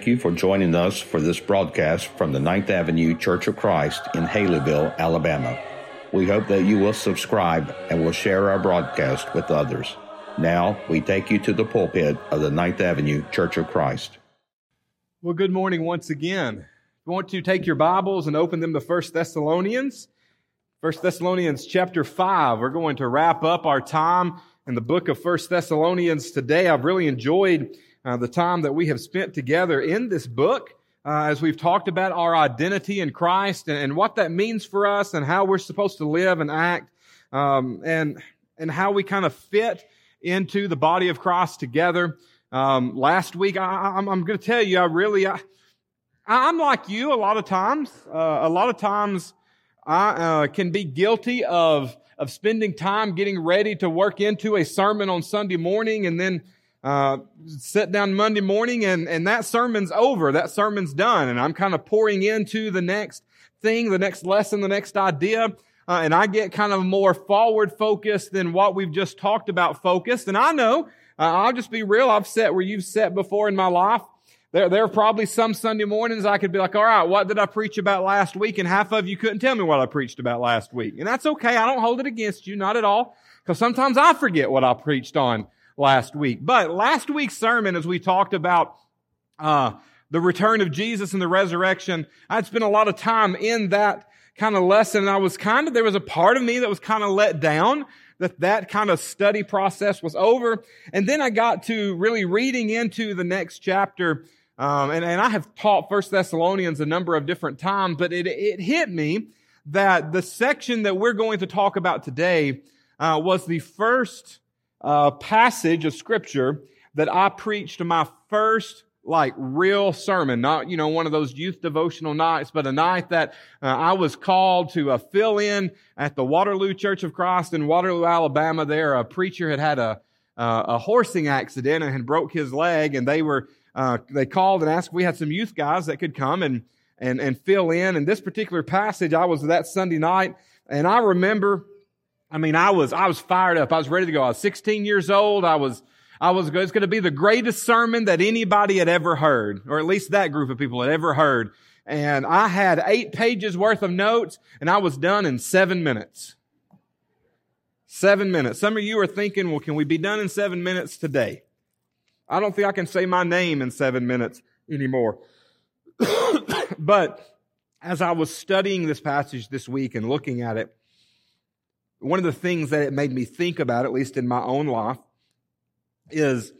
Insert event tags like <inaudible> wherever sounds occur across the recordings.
thank you for joining us for this broadcast from the Ninth Avenue Church of Christ in Haleyville, Alabama. We hope that you will subscribe and will share our broadcast with others. Now, we take you to the pulpit of the Ninth Avenue Church of Christ. Well, good morning once again. I want to take your Bibles and open them to 1 Thessalonians. 1 Thessalonians chapter 5. We're going to wrap up our time in the book of 1 Thessalonians today. I've really enjoyed uh, the time that we have spent together in this book. Uh, as we've talked about our identity in Christ and, and, what that means for us and how we're supposed to live and act, um, and and how we kind of fit into the body of Christ together. Um, last week, I, am going to tell you, I really, I, I'm like you a lot of times. Uh, a lot of times, I uh, can be guilty of of spending time getting ready to work into a sermon on Sunday morning, and then uh, sit down Monday morning and, and that sermon's over. That sermon's done. And I'm kind of pouring into the next thing, the next lesson, the next idea. Uh, and I get kind of more forward focused than what we've just talked about focused. And I know, uh, I'll just be real. I've sat where you've sat before in my life. There, there are probably some Sunday mornings I could be like, all right, what did I preach about last week? And half of you couldn't tell me what I preached about last week. And that's okay. I don't hold it against you, not at all. Because sometimes I forget what I preached on last week. But last week's sermon, as we talked about uh, the return of Jesus and the resurrection, I'd spent a lot of time in that kind of lesson, and I was kind of there was a part of me that was kind of let down that that kind of study process was over, and then I got to really reading into the next chapter. Um, and, and I have taught First Thessalonians a number of different times, but it, it hit me that the section that we're going to talk about today uh, was the first uh, passage of scripture that I preached my first like real sermon, not, you know, one of those youth devotional nights, but a night that uh, I was called to uh, fill in at the Waterloo Church of Christ in Waterloo, Alabama. There, a preacher had had a, uh, a horsing accident and had broke his leg and they were, uh, they called and asked, we had some youth guys that could come and, and, and fill in. And this particular passage, I was that Sunday night and I remember I mean, I was, I was fired up. I was ready to go. I was 16 years old. I was, I was, it's going to be the greatest sermon that anybody had ever heard, or at least that group of people had ever heard. And I had eight pages worth of notes and I was done in seven minutes. Seven minutes. Some of you are thinking, well, can we be done in seven minutes today? I don't think I can say my name in seven minutes anymore. <coughs> but as I was studying this passage this week and looking at it, one of the things that it made me think about, at least in my own life, is,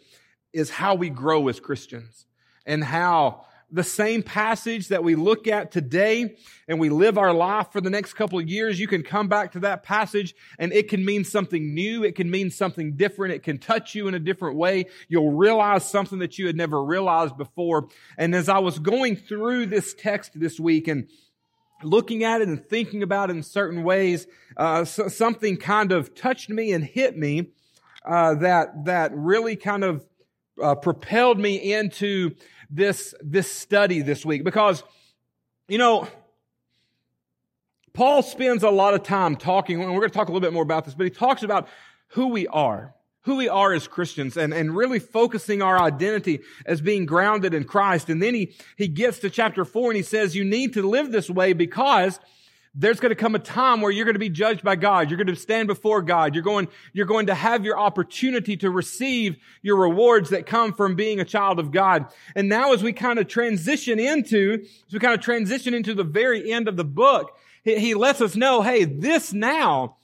is how we grow as Christians and how the same passage that we look at today and we live our life for the next couple of years, you can come back to that passage and it can mean something new. It can mean something different. It can touch you in a different way. You'll realize something that you had never realized before. And as I was going through this text this week and looking at it and thinking about it in certain ways, uh, so something kind of touched me and hit me uh, that that really kind of uh, propelled me into this this study this week. Because you know Paul spends a lot of time talking, and we're going to talk a little bit more about this, but he talks about who we are who we are as Christians and, and really focusing our identity as being grounded in Christ. And then he, he gets to chapter four and he says, you need to live this way because there's going to come a time where you're going to be judged by God. You're going to stand before God. You're going, you're going to have your opportunity to receive your rewards that come from being a child of God. And now as we kind of transition into, as we kind of transition into the very end of the book, he, he lets us know, hey, this now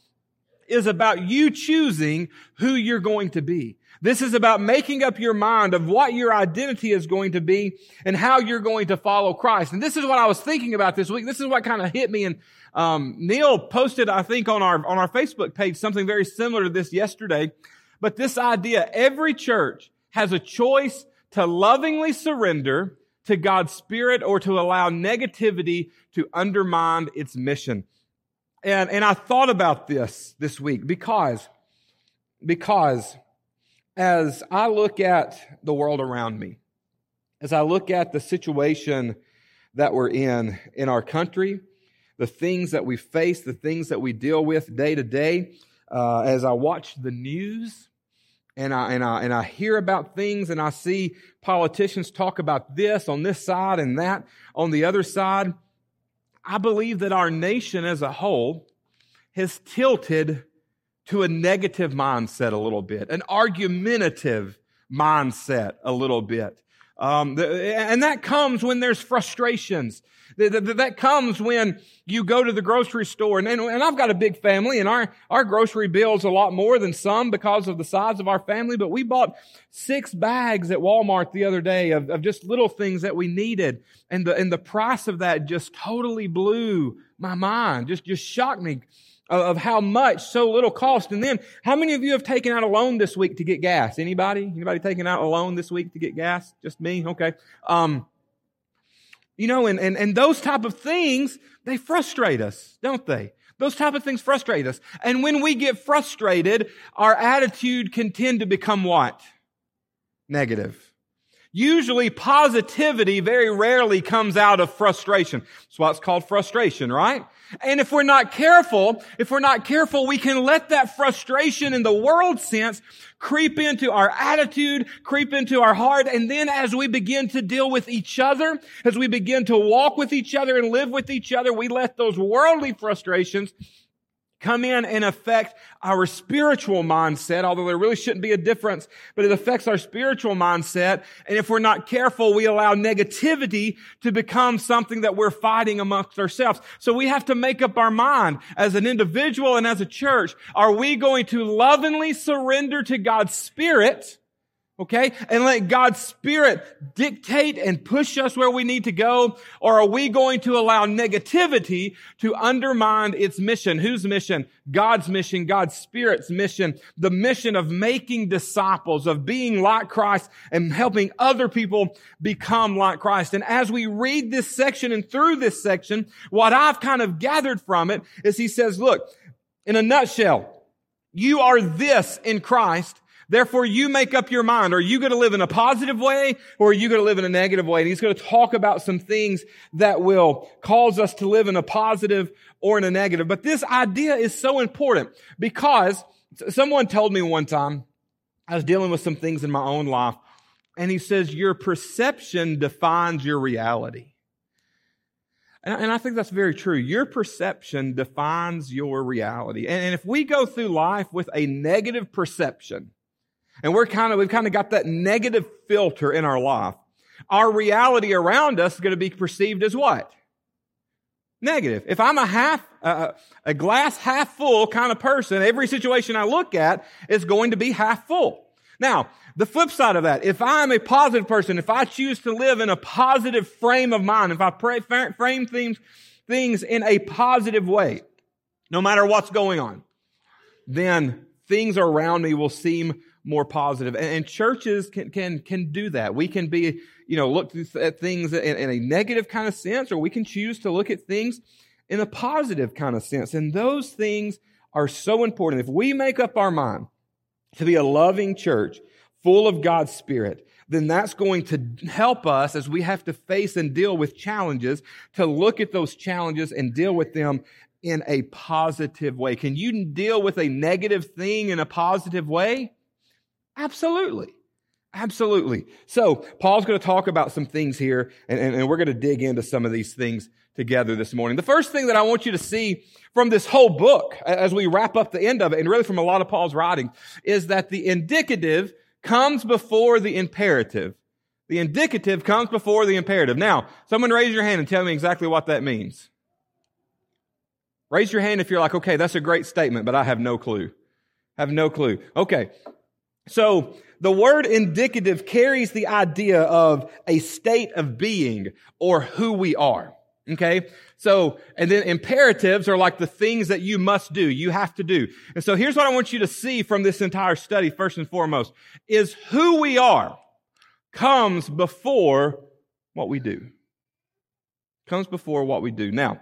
is about you choosing who you're going to be. This is about making up your mind of what your identity is going to be and how you're going to follow Christ. And this is what I was thinking about this week. This is what kind of hit me. And um, Neil posted, I think, on our on our Facebook page something very similar to this yesterday. But this idea: every church has a choice to lovingly surrender to God's Spirit or to allow negativity to undermine its mission. And, and I thought about this this week because, because as I look at the world around me, as I look at the situation that we're in in our country, the things that we face, the things that we deal with day to day, uh, as I watch the news, and I, and I, and I hear about things and I see politicians talk about this on this side and that on the other side, I believe that our nation as a whole has tilted to a negative mindset a little bit, an argumentative mindset a little bit. Um, and that comes when there's frustrations. That, comes when you go to the grocery store. And, and, and I've got a big family and our, our grocery bill's a lot more than some because of the size of our family. But we bought six bags at Walmart the other day of, of just little things that we needed. And the, and the price of that just totally blew my mind, just, just shocked me of how much so little cost. And then, how many of you have taken out a loan this week to get gas? Anybody? Anybody taking out a loan this week to get gas? Just me? Okay. Um, you know, and, and, and those type of things, they frustrate us, don't they? Those type of things frustrate us. And when we get frustrated, our attitude can tend to become what? Negative. Usually positivity very rarely comes out of frustration. That's why it's called frustration, right? And if we're not careful, if we're not careful, we can let that frustration in the world sense creep into our attitude, creep into our heart. And then as we begin to deal with each other, as we begin to walk with each other and live with each other, we let those worldly frustrations come in and affect our spiritual mindset, although there really shouldn't be a difference, but it affects our spiritual mindset. And if we're not careful, we allow negativity to become something that we're fighting amongst ourselves. So we have to make up our mind as an individual and as a church. Are we going to lovingly surrender to God's Spirit? Okay? And let God's Spirit dictate and push us where we need to go? Or are we going to allow negativity to undermine its mission? Whose mission? God's mission, God's Spirit's mission, the mission of making disciples, of being like Christ and helping other people become like Christ. And as we read this section and through this section, what I've kind of gathered from it is he says, look, in a nutshell, you are this in Christ Therefore, you make up your mind. Are you going to live in a positive way or are you going to live in a negative way? And he's going to talk about some things that will cause us to live in a positive or in a negative. But this idea is so important because someone told me one time, I was dealing with some things in my own life, and he says, Your perception defines your reality. And I think that's very true. Your perception defines your reality. And if we go through life with a negative perception, and we're kind of, we've kind of got that negative filter in our life. Our reality around us is going to be perceived as what? Negative. If I'm a half, uh, a glass half full kind of person, every situation I look at is going to be half full. Now, the flip side of that, if I'm a positive person, if I choose to live in a positive frame of mind, if I pray, frame things, things in a positive way, no matter what's going on, then things around me will seem more positive. And, and churches can, can, can do that. We can be, you know, look at things in, in a negative kind of sense, or we can choose to look at things in a positive kind of sense. And those things are so important. If we make up our mind to be a loving church full of God's Spirit, then that's going to help us as we have to face and deal with challenges to look at those challenges and deal with them in a positive way. Can you deal with a negative thing in a positive way? Absolutely. Absolutely. So Paul's going to talk about some things here, and, and, and, we're going to dig into some of these things together this morning. The first thing that I want you to see from this whole book, as we wrap up the end of it, and really from a lot of Paul's writing, is that the indicative comes before the imperative. The indicative comes before the imperative. Now, someone raise your hand and tell me exactly what that means. Raise your hand if you're like, okay, that's a great statement, but I have no clue. Have no clue. Okay. So the word indicative carries the idea of a state of being or who we are. Okay. So, and then imperatives are like the things that you must do, you have to do. And so here's what I want you to see from this entire study, first and foremost, is who we are comes before what we do. Comes before what we do. Now,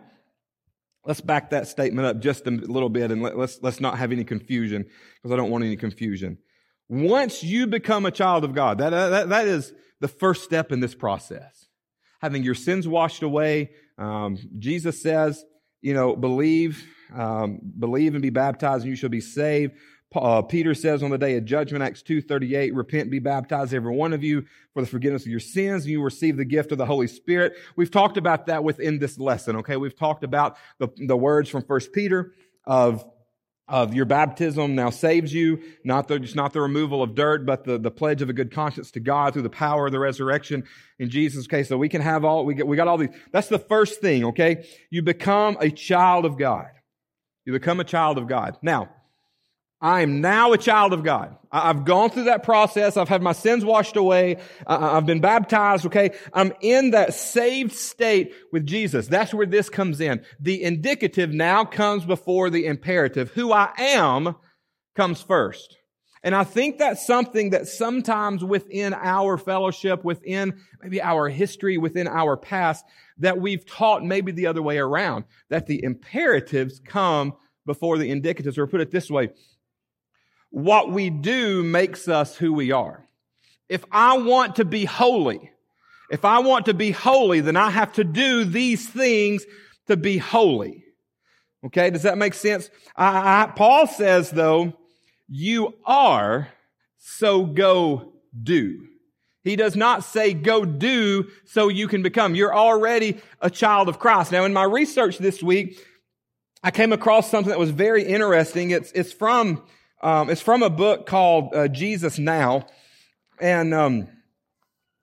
let's back that statement up just a little bit and let, let's, let's not have any confusion because I don't want any confusion. Once you become a child of God, that, that, that is the first step in this process. Having your sins washed away. Um, Jesus says, you know, believe, um, believe and be baptized and you shall be saved. uh, Peter says on the day of judgment, Acts 2.38, repent, be baptized, every one of you, for the forgiveness of your sins, and you receive the gift of the Holy Spirit. We've talked about that within this lesson, okay? We've talked about the, the words from First Peter of of your baptism now saves you, not the, just not the removal of dirt, but the, the pledge of a good conscience to God through the power of the resurrection in Jesus' case. So we can have all, we get, we got all these. That's the first thing, okay? You become a child of God. You become a child of God. Now, I am now a child of God. I've gone through that process. I've had my sins washed away. I've been baptized. Okay. I'm in that saved state with Jesus. That's where this comes in. The indicative now comes before the imperative. Who I am comes first. And I think that's something that sometimes within our fellowship, within maybe our history, within our past, that we've taught maybe the other way around, that the imperatives come before the indicatives, or put it this way, what we do makes us who we are. If I want to be holy, if I want to be holy, then I have to do these things to be holy. Okay, does that make sense? I, I, Paul says, though, you are, so go do. He does not say go do so you can become. You're already a child of Christ. Now, in my research this week, I came across something that was very interesting. It's, it's from um, it's from a book called uh, Jesus Now. And um,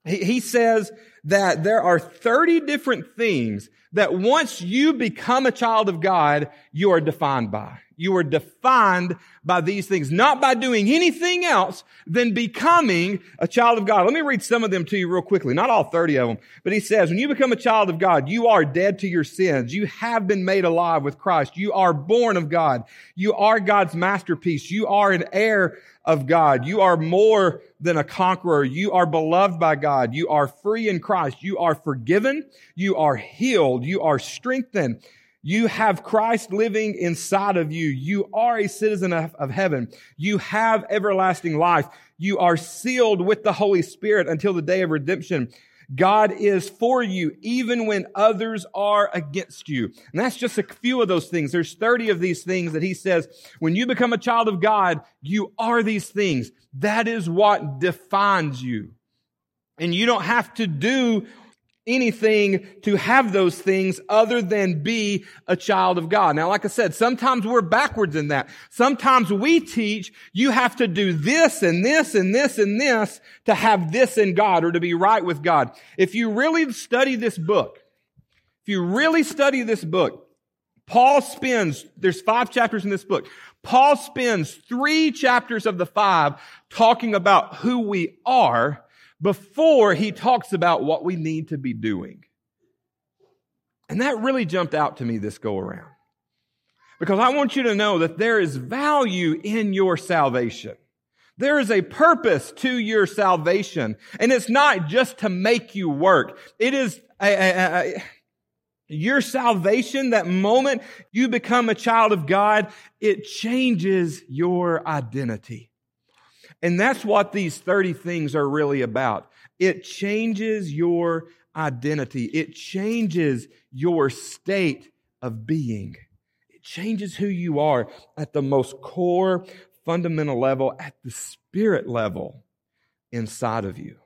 he, he says that there are 30 different things that once you become a child of God, you are defined by. You are defined by these things, not by doing anything else than becoming a child of God. Let me read some of them to you real quickly. Not all 30 of them, but he says, when you become a child of God, you are dead to your sins. You have been made alive with Christ. You are born of God. You are God's masterpiece. You are an heir of God. You are more than a conqueror. You are beloved by God. You are free in Christ. You are forgiven. You are healed. You are strengthened. You have Christ living inside of you. You are a citizen of, of, heaven. You have everlasting life. You are sealed with the Holy Spirit until the day of redemption. God is for you even when others are against you. And that's just a few of those things. There's 30 of these things that he says, when you become a child of God, you are these things. That is what defines you. And you don't have to do anything to have those things other than be a child of God. Now, like I said, sometimes we're backwards in that. Sometimes we teach you have to do this and this and this and this to have this in God or to be right with God. If you really study this book, if you really study this book, Paul spends, there's five chapters in this book. Paul spends three chapters of the five talking about who we are before he talks about what we need to be doing. And that really jumped out to me this go around. Because I want you to know that there is value in your salvation. There is a purpose to your salvation. And it's not just to make you work. It is a, a, a, your salvation, that moment you become a child of God, it changes your identity. And that's what these 30 things are really about. It changes your identity. It changes your state of being. It changes who you are at the most core, fundamental level, at the spirit level inside of you.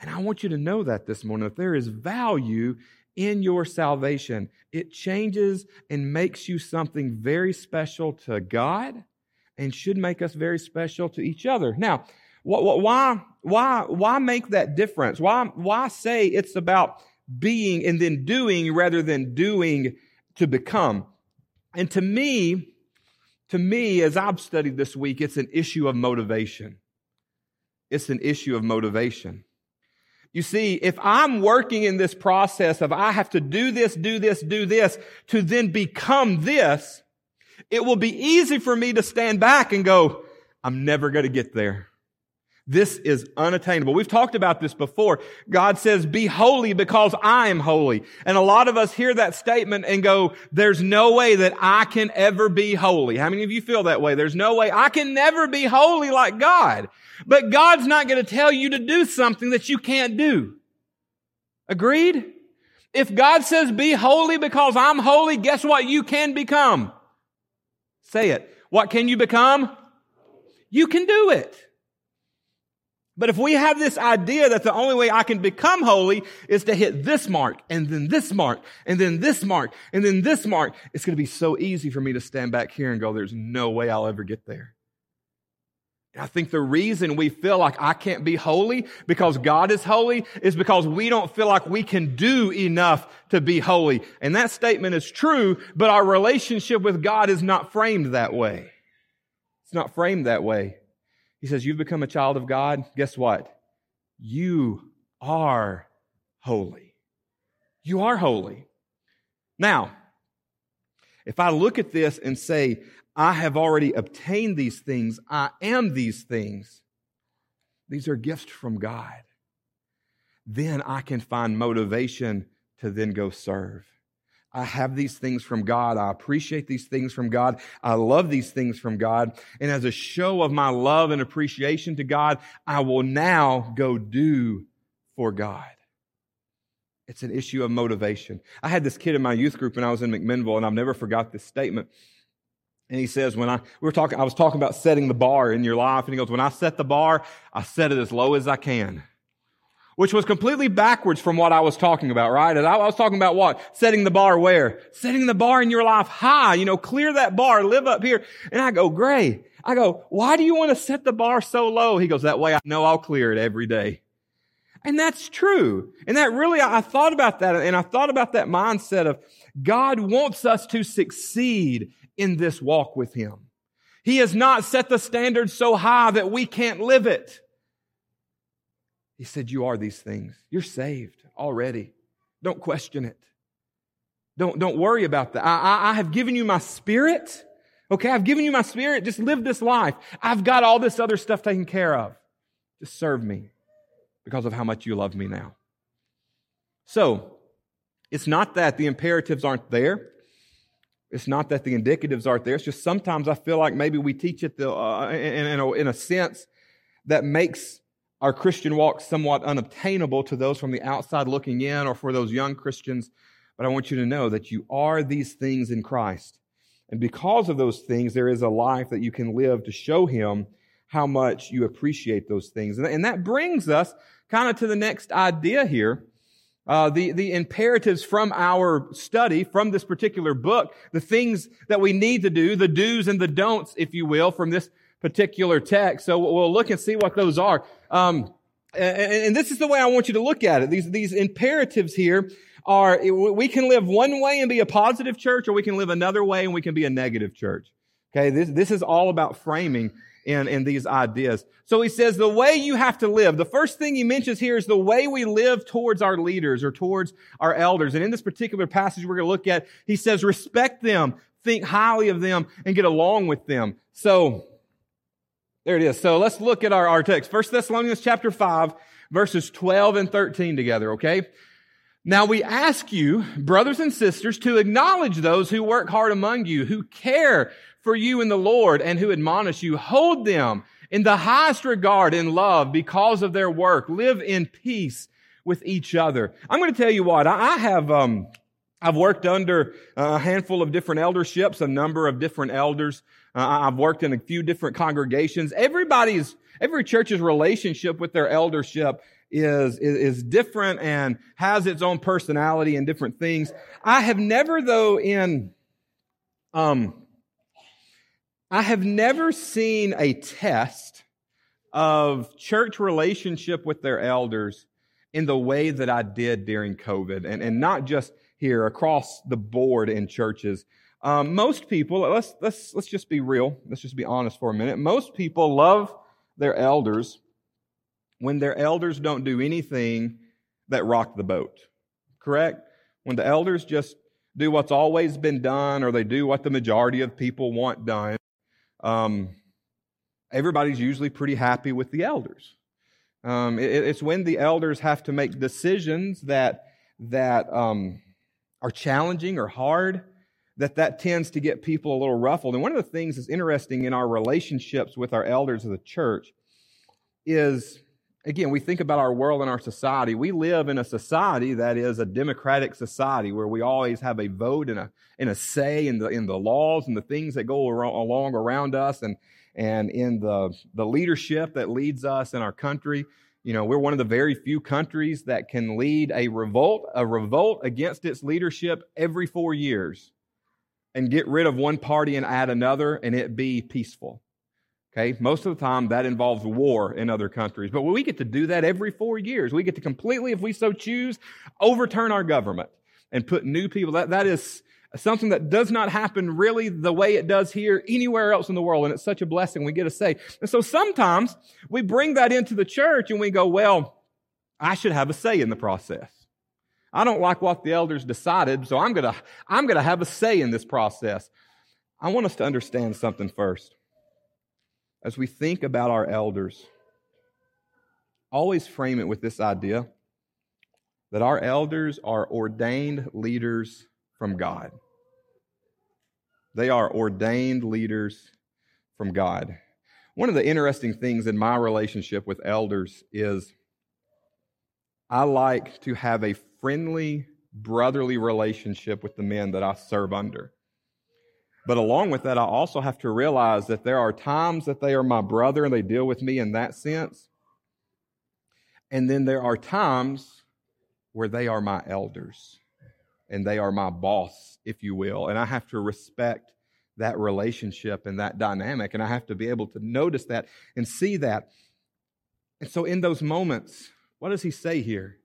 And I want you to know that this morning, that there is value in your salvation. It changes and makes you something very special to God and should make us very special to each other. Now, why, why, why make that difference? Why, why say it's about being and then doing rather than doing to become? And to me, to me, as I've studied this week, it's an issue of motivation. It's an issue of motivation. You see, if I'm working in this process of I have to do this, do this, do this to then become this, it will be easy for me to stand back and go, I'm never going to get there. This is unattainable. We've talked about this before. God says, be holy because I am holy. And a lot of us hear that statement and go, there's no way that I can ever be holy. How many of you feel that way? There's no way I can never be holy like God. But God's not going to tell you to do something that you can't do. Agreed? If God says be holy because I'm holy, guess what you can become? Say it. What can you become? You can do it. But if we have this idea that the only way I can become holy is to hit this mark and then this mark and then this mark and then this mark, it's going to be so easy for me to stand back here and go, there's no way I'll ever get there. I think the reason we feel like I can't be holy because God is holy is because we don't feel like we can do enough to be holy. And that statement is true, but our relationship with God is not framed that way. It's not framed that way. He says, You've become a child of God. Guess what? You are holy. You are holy. Now, if I look at this and say, I have already obtained these things, I am these things, these are gifts from God, then I can find motivation to then go serve. I have these things from God. I appreciate these things from God. I love these things from God. And as a show of my love and appreciation to God, I will now go do for God. It's an issue of motivation. I had this kid in my youth group when I was in McMinnville, and I've never forgot this statement. And he says, when I, we were talking, I was talking about setting the bar in your life, and he goes, when I set the bar, I set it as low as I can which was completely backwards from what I was talking about, right? And I was talking about what? Setting the bar where? Setting the bar in your life high, you know, clear that bar, live up here. And I go, Gray, I go, why do you want to set the bar so low? He goes, that way I know I'll clear it every day. And that's true. And that really, I thought about that and I thought about that mindset of God wants us to succeed in this walk with Him. He has not set the standard so high that we can't live it. He said, You are these things. You're saved already. Don't question it. Don't, don't worry about that. I, I, I have given you my spirit. Okay, I've given you my spirit. Just live this life. I've got all this other stuff taken care of. Just serve me because of how much you love me now. So, it's not that the imperatives aren't there. It's not that the indicatives aren't there. It's just sometimes I feel like maybe we teach it the, uh, in, in, a, in a sense that makes our Christian walk somewhat unobtainable to those from the outside looking in or for those young Christians. But I want you to know that you are these things in Christ. And because of those things, there is a life that you can live to show Him how much you appreciate those things. And that brings us kind of to the next idea here. Uh, the, the imperatives from our study, from this particular book, the things that we need to do, the do's and the don'ts, if you will, from this particular text. So we'll look and see what those are. Um, and, and this is the way I want you to look at it. These, these imperatives here are, we can live one way and be a positive church, or we can live another way and we can be a negative church. Okay, this, this is all about framing in, in these ideas. So he says the way you have to live. The first thing he mentions here is the way we live towards our leaders or towards our elders. And in this particular passage we're going to look at, he says respect them, think highly of them, and get along with them. So there it is. So let's look at our, our text. First Thessalonians chapter 5, verses 12 and 13 together, okay? Now we ask you, brothers and sisters, to acknowledge those who work hard among you, who care for you in the Lord and who admonish you. Hold them in the highest regard in love because of their work. Live in peace with each other. I'm going to tell you what, I have, um, I've worked under a handful of different elderships, a number of different elders. Uh, I've worked in a few different congregations. Everybody's, every church's relationship with their eldership is, is, is different and has its own personality and different things. I have never though in, um, I have never seen a test of church relationship with their elders in the way that I did during COVID and, and not just here across the board in churches. Um, most people, let's, let's, let's just be real. Let's just be honest for a minute. Most people love their elders when their elders don't do anything that rock the boat. Correct? When the elders just do what's always been done or they do what the majority of people want done, um, everybody's usually pretty happy with the elders. Um, it, it's when the elders have to make decisions that, that um, are challenging or hard that that tends to get people a little ruffled. And one of the things that's interesting in our relationships with our elders of the church is again, we think about our world and our society. We live in a society that is a democratic society where we always have a vote and a, and a say in the, in the laws and the things that go along around us and, and in the, the leadership that leads us in our country. You know, we're one of the very few countries that can lead a revolt, a revolt against its leadership every four years and get rid of one party and add another and it be peaceful. Okay, most of the time that involves war in other countries, but we get to do that every four years. We get to completely, if we so choose, overturn our government and put new people. That, that is something that does not happen really the way it does here anywhere else in the world. And it's such a blessing we get to say. And so sometimes we bring that into the church and we go, well, I should have a say in the process. I don't like what the elders decided, so I'm gonna, I'm gonna have a say in this process. I want us to understand something first. As we think about our elders, always frame it with this idea that our elders are ordained leaders from God. They are ordained leaders from God. One of the interesting things in my relationship with elders is I like to have a friendly, brotherly relationship with the men that I serve under. But along with that, I also have to realize that there are times that they are my brother and they deal with me in that sense. And then there are times where they are my elders and they are my boss, if you will. And I have to respect that relationship and that dynamic. And I have to be able to notice that and see that. And so, in those moments, what does he say here?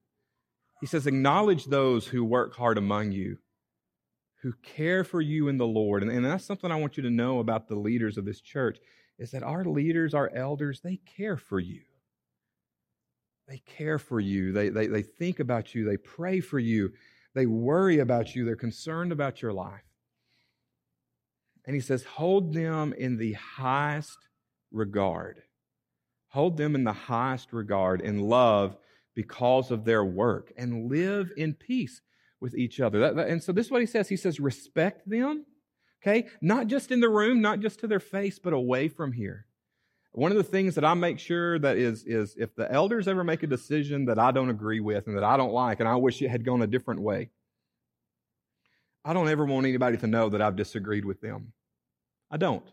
He says, Acknowledge those who work hard among you, who care for you in the Lord. And, and that's something I want you to know about the leaders of this church is that our leaders, our elders, they care for you. They care for you. They, they, they think about you. They pray for you. They worry about you. They're concerned about your life. And he says, hold them in the highest regard. Hold them in the highest regard in love because of their work and live in peace with each other. That, that, and so this is what he says. He says, respect them, okay? Not just in the room, not just to their face, but away from here. One of the things that I make sure that is, is if the elders ever make a decision that I don't agree with and that I don't like, and I wish it had gone a different way, I don't ever want anybody to know that I've disagreed with them. I don't.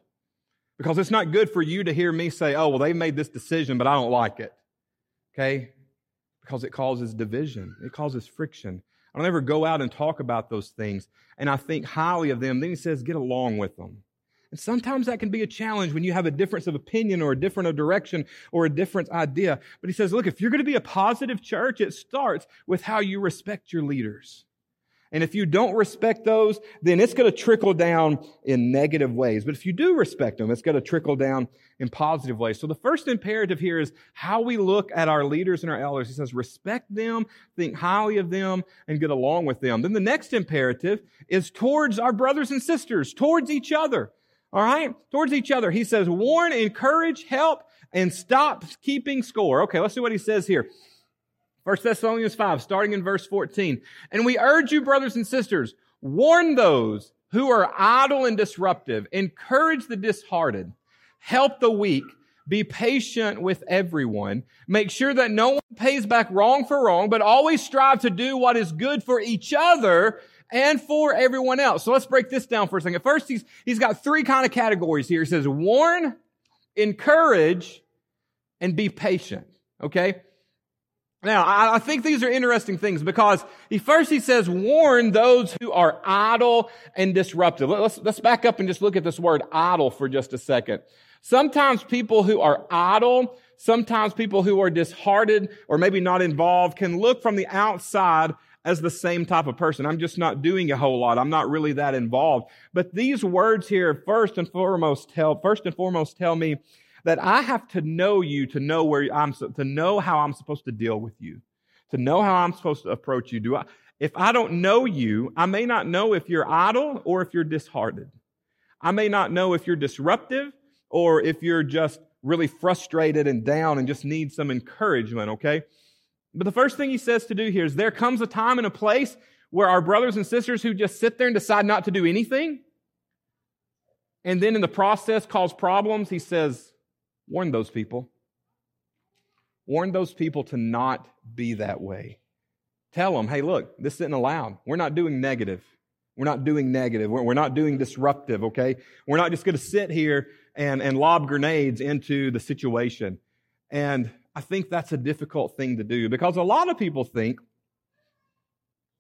Because it's not good for you to hear me say, oh, well, they made this decision, but I don't like it. Okay? Because it causes division, it causes friction. I don't ever go out and talk about those things, and I think highly of them. Then he says, get along with them. And sometimes that can be a challenge when you have a difference of opinion or a different of direction or a different idea. But he says, look, if you're going to be a positive church, it starts with how you respect your leaders. And if you don't respect those, then it's going to trickle down in negative ways. But if you do respect them, it's going to trickle down in positive ways. So the first imperative here is how we look at our leaders and our elders. He says, respect them, think highly of them, and get along with them. Then the next imperative is towards our brothers and sisters, towards each other. All right? Towards each other. He says, warn, encourage, help, and stop keeping score. Okay, let's see what he says here. 1 Thessalonians 5, starting in verse 14. And we urge you, brothers and sisters, warn those who are idle and disruptive, encourage the disheartened, help the weak, be patient with everyone, make sure that no one pays back wrong for wrong, but always strive to do what is good for each other and for everyone else. So let's break this down for a second. First, he's, he's got three kind of categories here. He says, warn, encourage, and be patient. Okay? Now, I, I think these are interesting things because he first he says, warn those who are idle and disruptive. Let's, let's back up and just look at this word idle for just a second. Sometimes people who are idle, sometimes people who are disheartened or maybe not involved can look from the outside as the same type of person. I'm just not doing a whole lot. I'm not really that involved. But these words here, first and foremost, tell, first and foremost, tell me that I have to know you to know where I'm, to know how I'm supposed to deal with you, to know how I'm supposed to approach you. Do I, if I don't know you, I may not know if you're idle or if you're disheartened. I may not know if you're disruptive or if you're just really frustrated and down and just need some encouragement, okay? But the first thing he says to do here is there comes a time and a place where our brothers and sisters who just sit there and decide not to do anything, and then in the process cause problems, he says, warn those people. Warn those people to not be that way. Tell them, hey, look, this isn't allowed. We're not doing negative. We're not doing negative. We're, not doing disruptive, okay? We're not just going to sit here and, and lob grenades into the situation. And I think that's a difficult thing to do because a lot of people think,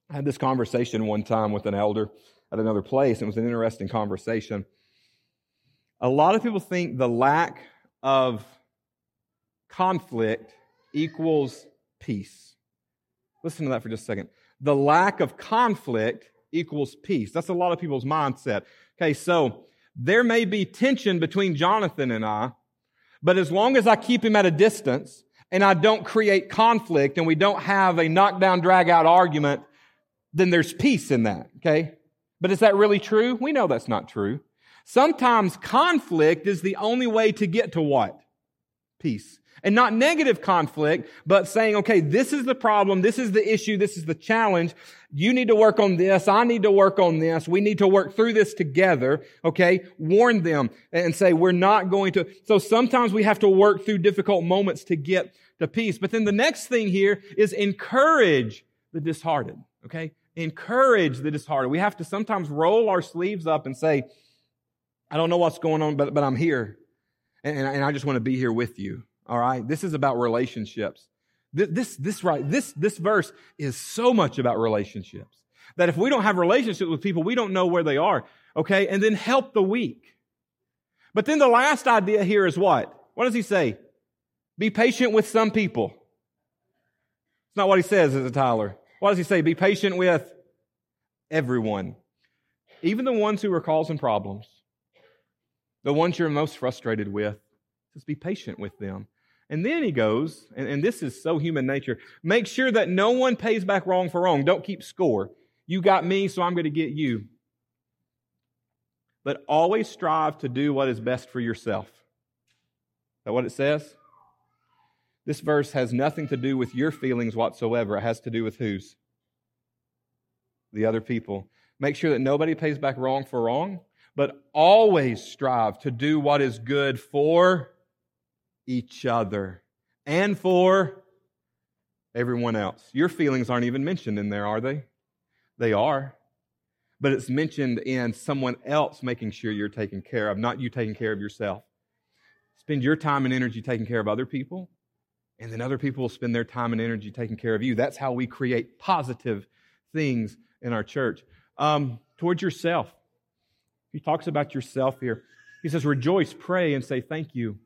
I had this conversation one time with an elder at another place, and it was an interesting conversation. A lot of people think the lack of conflict equals peace. Listen to that for just a second. The lack of conflict equals peace. That's a lot of people's mindset. Okay, so there may be tension between Jonathan and I, but as long as I keep him at a distance and I don't create conflict and we don't have a knockdown, drag out argument, then there's peace in that. Okay? But is that really true? We know that's not true. Sometimes conflict is the only way to get to what? Peace. And not negative conflict, but saying, okay, this is the problem, this is the issue, this is the challenge. You need to work on this, I need to work on this, we need to work through this together, okay? Warn them and say, we're not going to. So sometimes we have to work through difficult moments to get to peace. But then the next thing here is encourage the disheartened, okay? Encourage the disheartened. We have to sometimes roll our sleeves up and say, I don't know what's going on, but, but I'm here. And, and I just want to be here with you. All right. This is about relationships. This, this, this, right, this, this verse is so much about relationships that if we don't have relationships with people, we don't know where they are. Okay. And then help the weak. But then the last idea here is what? What does he say? Be patient with some people. It's not what he says, is it, Tyler? What does he say? Be patient with everyone, even the ones who are causing problems the ones you're most frustrated with. Just be patient with them. And then he goes, and, and, this is so human nature make sure that no one pays back wrong for wrong. Don't keep score. You got me, so I'm going to get you. But always strive to do what is best for yourself. Is that what it says? This verse has nothing to do with your feelings whatsoever. It has to do with whose? The other people. Make sure that nobody pays back wrong for wrong but always strive to do what is good for each other and for everyone else. Your feelings aren't even mentioned in there, are they? They are. But it's mentioned in someone else making sure you're taken care of, not you taking care of yourself. Spend your time and energy taking care of other people, and then other people will spend their time and energy taking care of you. That's how we create positive things in our church. Um, towards yourself. He talks about yourself here. He says, Rejoice, pray, and say thank you.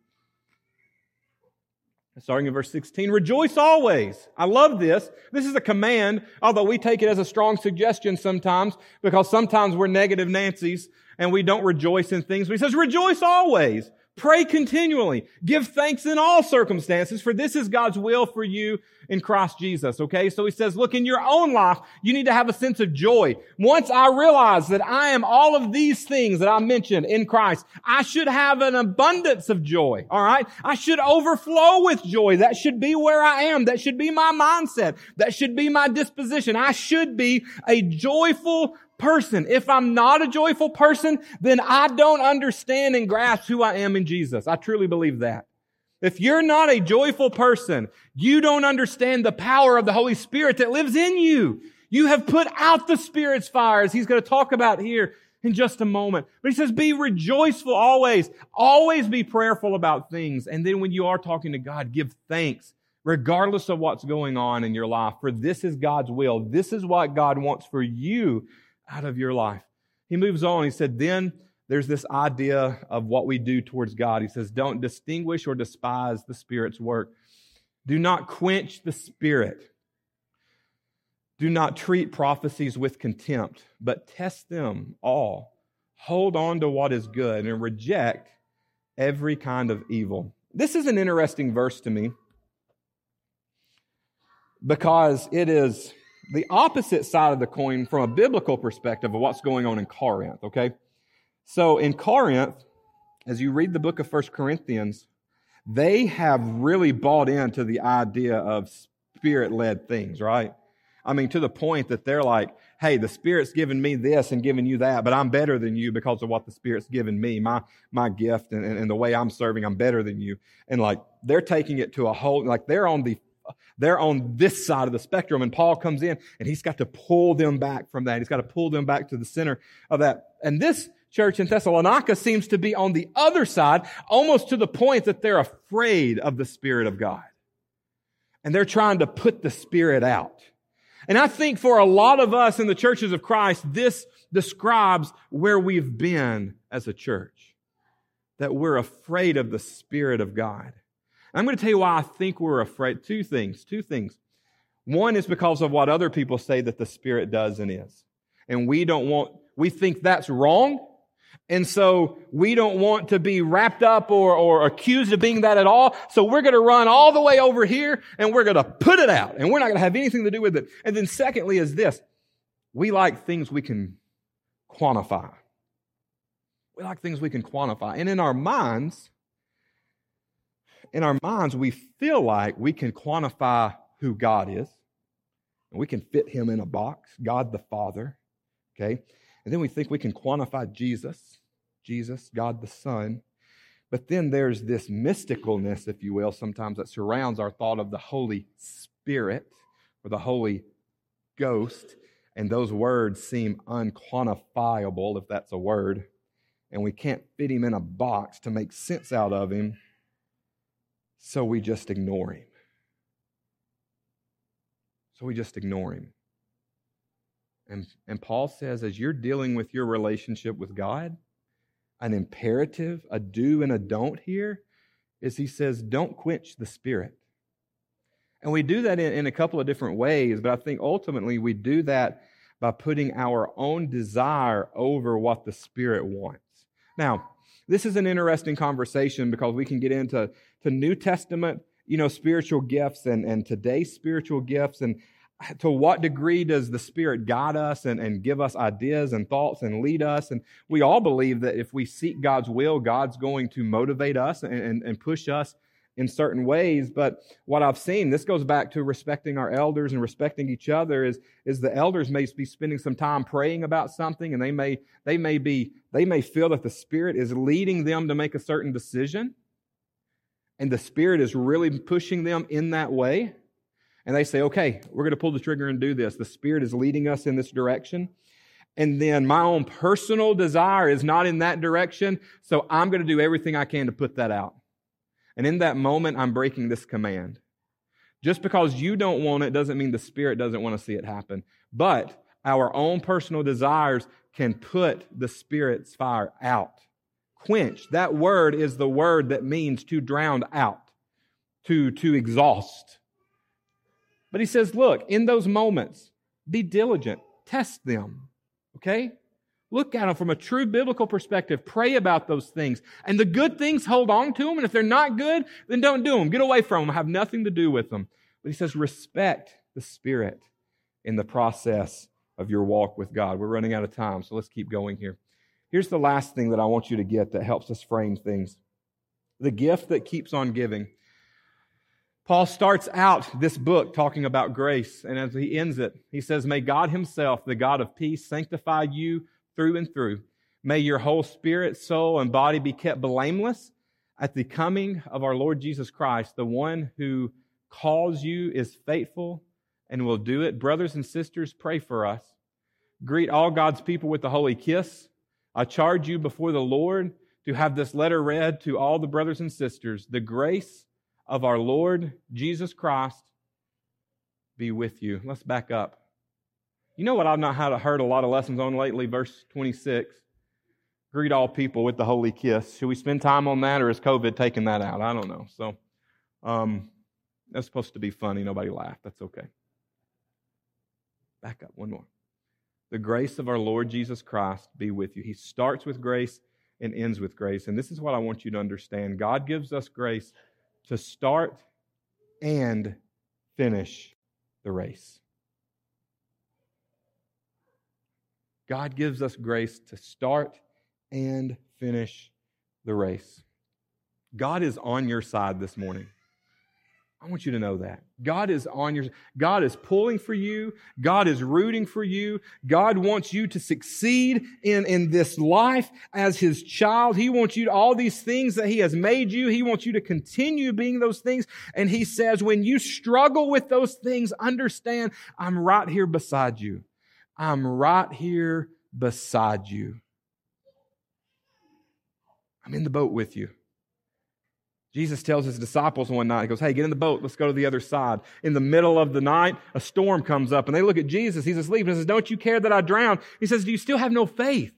Starting in verse 16, rejoice always. I love this. This is a command, although we take it as a strong suggestion sometimes, because sometimes we're negative Nancy's and we don't rejoice in things. But he says, rejoice always. Pray continually. Give thanks in all circumstances, for this is God's will for you in Christ Jesus. Okay. So he says, look, in your own life, you need to have a sense of joy. Once I realize that I am all of these things that I mentioned in Christ, I should have an abundance of joy. All right. I should overflow with joy. That should be where I am. That should be my mindset. That should be my disposition. I should be a joyful person. If I'm not a joyful person, then I don't understand and grasp who I am in Jesus. I truly believe that. If you're not a joyful person, you don't understand the power of the Holy Spirit that lives in you. You have put out the Spirit's fires. He's going to talk about here in just a moment. But he says, be rejoiceful always. Always be prayerful about things. And then when you are talking to God, give thanks regardless of what's going on in your life. For this is God's will. This is what God wants for you out of your life. He moves on. He said, Then there's this idea of what we do towards God. He says, Don't distinguish or despise the Spirit's work. Do not quench the Spirit. Do not treat prophecies with contempt, but test them all. Hold on to what is good and reject every kind of evil. This is an interesting verse to me because it is the opposite side of the coin from a biblical perspective of what's going on in Corinth, okay? So in Corinth, as you read the book of First Corinthians, they have really bought into the idea of spirit led things, right? I mean, to the point that they're like, hey, the Spirit's given me this and giving you that, but I'm better than you because of what the Spirit's given me, my, my gift and, and, and the way I'm serving, I'm better than you. And like, they're taking it to a whole, like, they're on the they're on this side of the spectrum and Paul comes in and he's got to pull them back from that. He's got to pull them back to the center of that. And this church in Thessalonica seems to be on the other side, almost to the point that they're afraid of the Spirit of God. And they're trying to put the Spirit out. And I think for a lot of us in the churches of Christ, this describes where we've been as a church. That we're afraid of the Spirit of God. I'm going to tell you why I think we're afraid. Two things. Two things. One is because of what other people say that the Spirit does and is. And we don't want, we think that's wrong. And so we don't want to be wrapped up or, or accused of being that at all. So we're going to run all the way over here and we're going to put it out and we're not going to have anything to do with it. And then secondly is this. We like things we can quantify. We like things we can quantify. And in our minds, in our minds, we feel like we can quantify who God is. And we can fit him in a box, God the Father. Okay? And then we think we can quantify Jesus, Jesus, God the Son. But then there's this mysticalness, if you will, sometimes that surrounds our thought of the Holy Spirit or the Holy Ghost. And those words seem unquantifiable, if that's a word. And we can't fit him in a box to make sense out of him. So we just ignore him. So we just ignore him. And, and Paul says, as you're dealing with your relationship with God, an imperative, a do and a don't here is he says, don't quench the Spirit. And we do that in, in a couple of different ways, but I think ultimately we do that by putting our own desire over what the Spirit wants. Now, this is an interesting conversation because we can get into to New Testament, you know, spiritual gifts and, and today's spiritual gifts and to what degree does the Spirit guide us and, and give us ideas and thoughts and lead us? And we all believe that if we seek God's will, God's going to motivate us and, and, and push us in certain ways. But what I've seen, this goes back to respecting our elders and respecting each other, is, is the elders may be spending some time praying about something and they may, they may be, they may feel that the Spirit is leading them to make a certain decision. And the Spirit is really pushing them in that way and they say, okay, we're going to pull the trigger and do this. The Spirit is leading us in this direction. And then my own personal desire is not in that direction, so I'm going to do everything I can to put that out. And in that moment, I'm breaking this command. Just because you don't want it doesn't mean the Spirit doesn't want to see it happen. But our own personal desires can put the Spirit's fire out. Quench, that word is the word that means to drown out, to, to exhaust. But he says, look, in those moments, be diligent, test them, okay? Look at them from a true biblical perspective. Pray about those things. And the good things, hold on to them. And if they're not good, then don't do them. Get away from them. Have nothing to do with them. But he says, respect the Spirit in the process of your walk with God. We're running out of time, so let's keep going here. Here's the last thing that I want you to get that helps us frame things the gift that keeps on giving. Paul starts out this book talking about grace, and as he ends it, he says, May God Himself, the God of peace, sanctify you through and through. May your whole spirit, soul, and body be kept blameless at the coming of our Lord Jesus Christ. The one who calls you is faithful and will do it. Brothers and sisters, pray for us. Greet all God's people with the holy kiss. I charge you before the Lord to have this letter read to all the brothers and sisters. The grace of our Lord Jesus Christ be with you. Let's back up. You know what I've not had heard a lot of lessons on lately? Verse 26. Greet all people with the holy kiss. Should we spend time on that or is COVID taking that out? I don't know. So um, that's supposed to be funny. Nobody laughed. That's okay. Back up one more. The grace of our Lord Jesus Christ be with you. He starts with grace and ends with grace. And this is what I want you to understand God gives us grace to start and finish the race. God gives us grace to start and finish the race. God is on your side this morning. I want you to know that. God is on your, God is pulling for you. God is rooting for you. God wants you to succeed in, in this life as His child. He wants you to, all these things that He has made you. He wants you to continue being those things. And He says, when you struggle with those things, understand I'm right here beside you. I'm right here beside you. I'm in the boat with you. Jesus tells his disciples one night, he goes, Hey, get in the boat. Let's go to the other side. In the middle of the night, a storm comes up and they look at Jesus. He's asleep and says, Don't you care that I drown? He says, Do you still have no faith?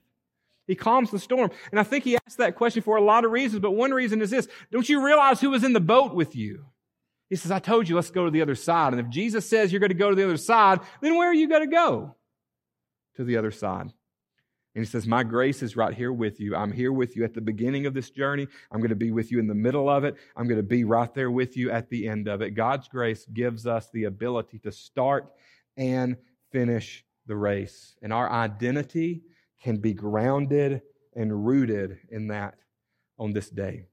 He calms the storm. And I think he asked that question for a lot of reasons, but one reason is this. Don't you realize who was in the boat with you? He says, I told you, let's go to the other side. And if Jesus says you're going to go to the other side, then where are you going to go? To the other side. And he says, My grace is right here with you. I'm here with you at the beginning of this journey. I'm going to be with you in the middle of it. I'm going to be right there with you at the end of it. God's grace gives us the ability to start and finish the race. And our identity can be grounded and rooted in that on this day.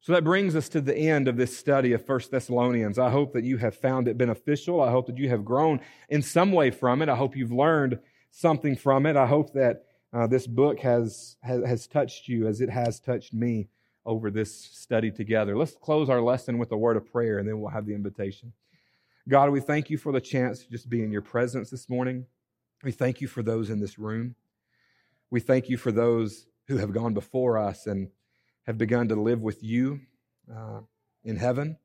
So that brings us to the end of this study of First Thessalonians. I hope that you have found it beneficial. I hope that you have grown in some way from it. I hope you've learned something from it. I hope that uh, this book has, has, has touched you as it has touched me over this study together. Let's close our lesson with a word of prayer and then we'll have the invitation. God, we thank you for the chance to just be in your presence this morning. We thank you for those in this room. We thank you for those who have gone before us and have begun to live with you uh, in heaven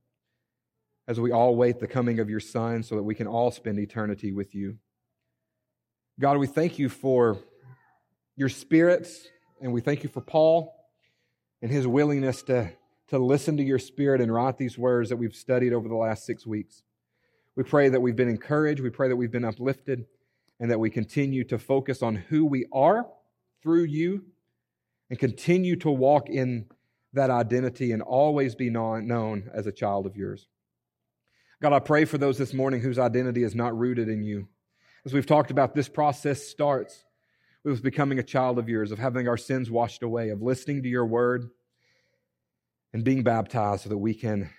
as we all wait the coming of your Son so that we can all spend eternity with you. God, we thank you for your spirits, and we thank you for Paul and his willingness to, to listen to your spirit and write these words that we've studied over the last six weeks. We pray that we've been encouraged, we pray that we've been uplifted, and that we continue to focus on who we are through you and continue to walk in that identity and always be known as a child of yours. God, I pray for those this morning whose identity is not rooted in you. As we've talked about, this process starts with becoming a child of yours, of having our sins washed away, of listening to your word and being baptized so that we can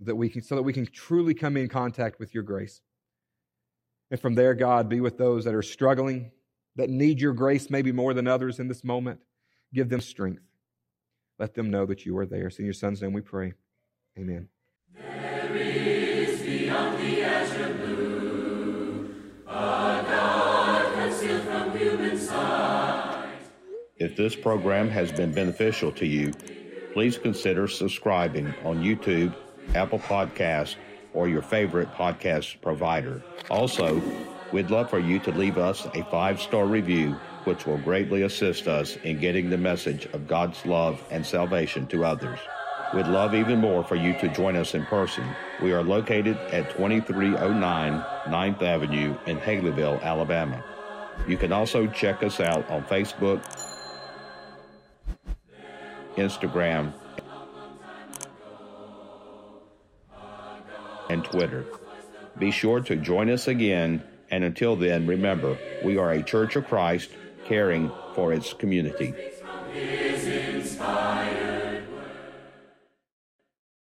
that we can so that we can truly come in contact with your grace. And from there, God, be with those that are struggling, that need your grace maybe more than others in this moment. Give them strength. Let them know that you are there. So in your son's name we pray. Amen. If this program has been beneficial to you, please consider subscribing on YouTube, Apple Podcasts, or your favorite podcast provider. Also, we'd love for you to leave us a five star review, which will greatly assist us in getting the message of God's love and salvation to others. We'd love even more for you to join us in person. We are located at 2309 9th Avenue in Haleyville, Alabama. You can also check us out on Facebook, Instagram, and Twitter. Be sure to join us again, and until then, remember, we are a Church of Christ caring for its community.